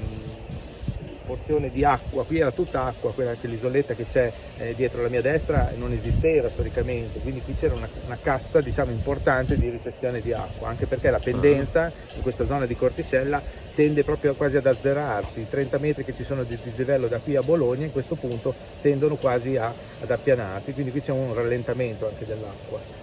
porzione di acqua, qui era tutta acqua, quella che l'isoletta che c'è eh, dietro la mia destra non esisteva storicamente, quindi qui c'era una, una, cassa diciamo importante di ricezione di acqua, anche perché la pendenza in questa zona di Corticella tende proprio quasi ad azzerarsi, i 30 metri che ci sono di dislivello da qui a Bologna in questo punto tendono quasi a, ad appianarsi, quindi qui c'è un rallentamento anche dell'acqua.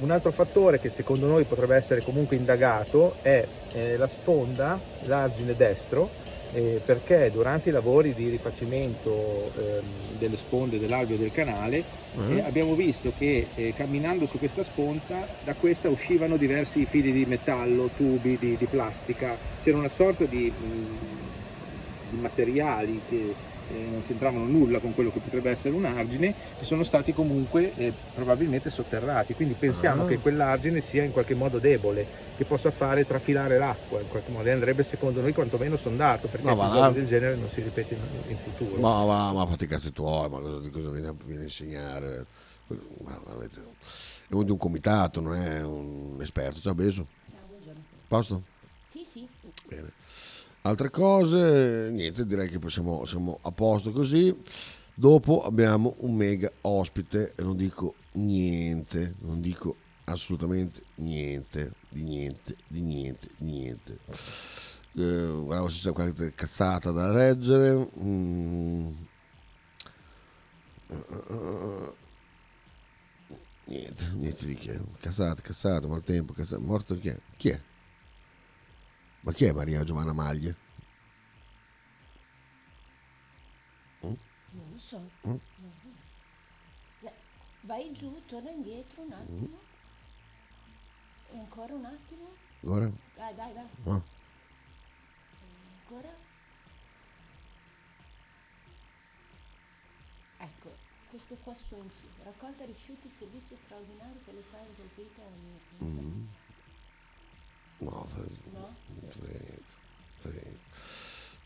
Un altro fattore che secondo noi potrebbe essere comunque indagato è eh, la sponda, l'argine destro, eh, perché durante i lavori di rifacimento eh, delle sponde dell'alveo del canale uh-huh. eh, abbiamo visto che eh, camminando su questa sponda da questa uscivano diversi fili di metallo, tubi di, di plastica, c'era una sorta di, mh, di materiali che eh, non c'entravano nulla con quello che potrebbe essere un argine, che sono stati comunque eh, probabilmente sotterrati. Quindi pensiamo ah. che quell'argine sia in qualche modo debole, che possa fare trafilare l'acqua in qualche modo, e andrebbe secondo noi quantomeno sondato, perché un episodio del genere non si ripete in, in futuro. Ma, ma, ma fatti i cazzi tuoi, ma cosa, cosa viene, viene, a insegnare? Ma, è uno di un comitato, non è un esperto. Ciao Beso. Posto? Sì, sì. Bene. Altre cose, niente, direi che siamo, siamo a posto così. Dopo abbiamo un mega ospite e non dico niente, non dico assolutamente niente, di niente, di niente, di niente. Eh, guardavo se c'è qualche cazzata da leggere. Mm. Niente, niente di che. Cazzata, cazzata, maltempo, cazzata, morto chi è? Chi è? Ma chi è Maria Giovanna Maglie? Mm? Non lo so. Mm? Vai giù, torna indietro un attimo. E ancora un attimo. Ora? Dai, dai, dai. Ah. Ancora. Ecco, questo qua su. Raccolta rifiuti, servizi straordinari per le strade colpite Mm. No, frega.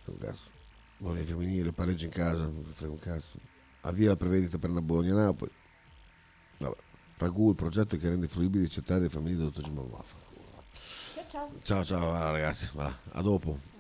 Un cazzo. Voglio femminile, pareggio in casa, non frega un cazzo. Avvia la prevendita per una Bologna Napoli. Vabbè. Ragù il progetto che rende fruibili accettare le famiglie dell'8 Ciao ciao. Ciao ciao va, ragazzi, va, a dopo.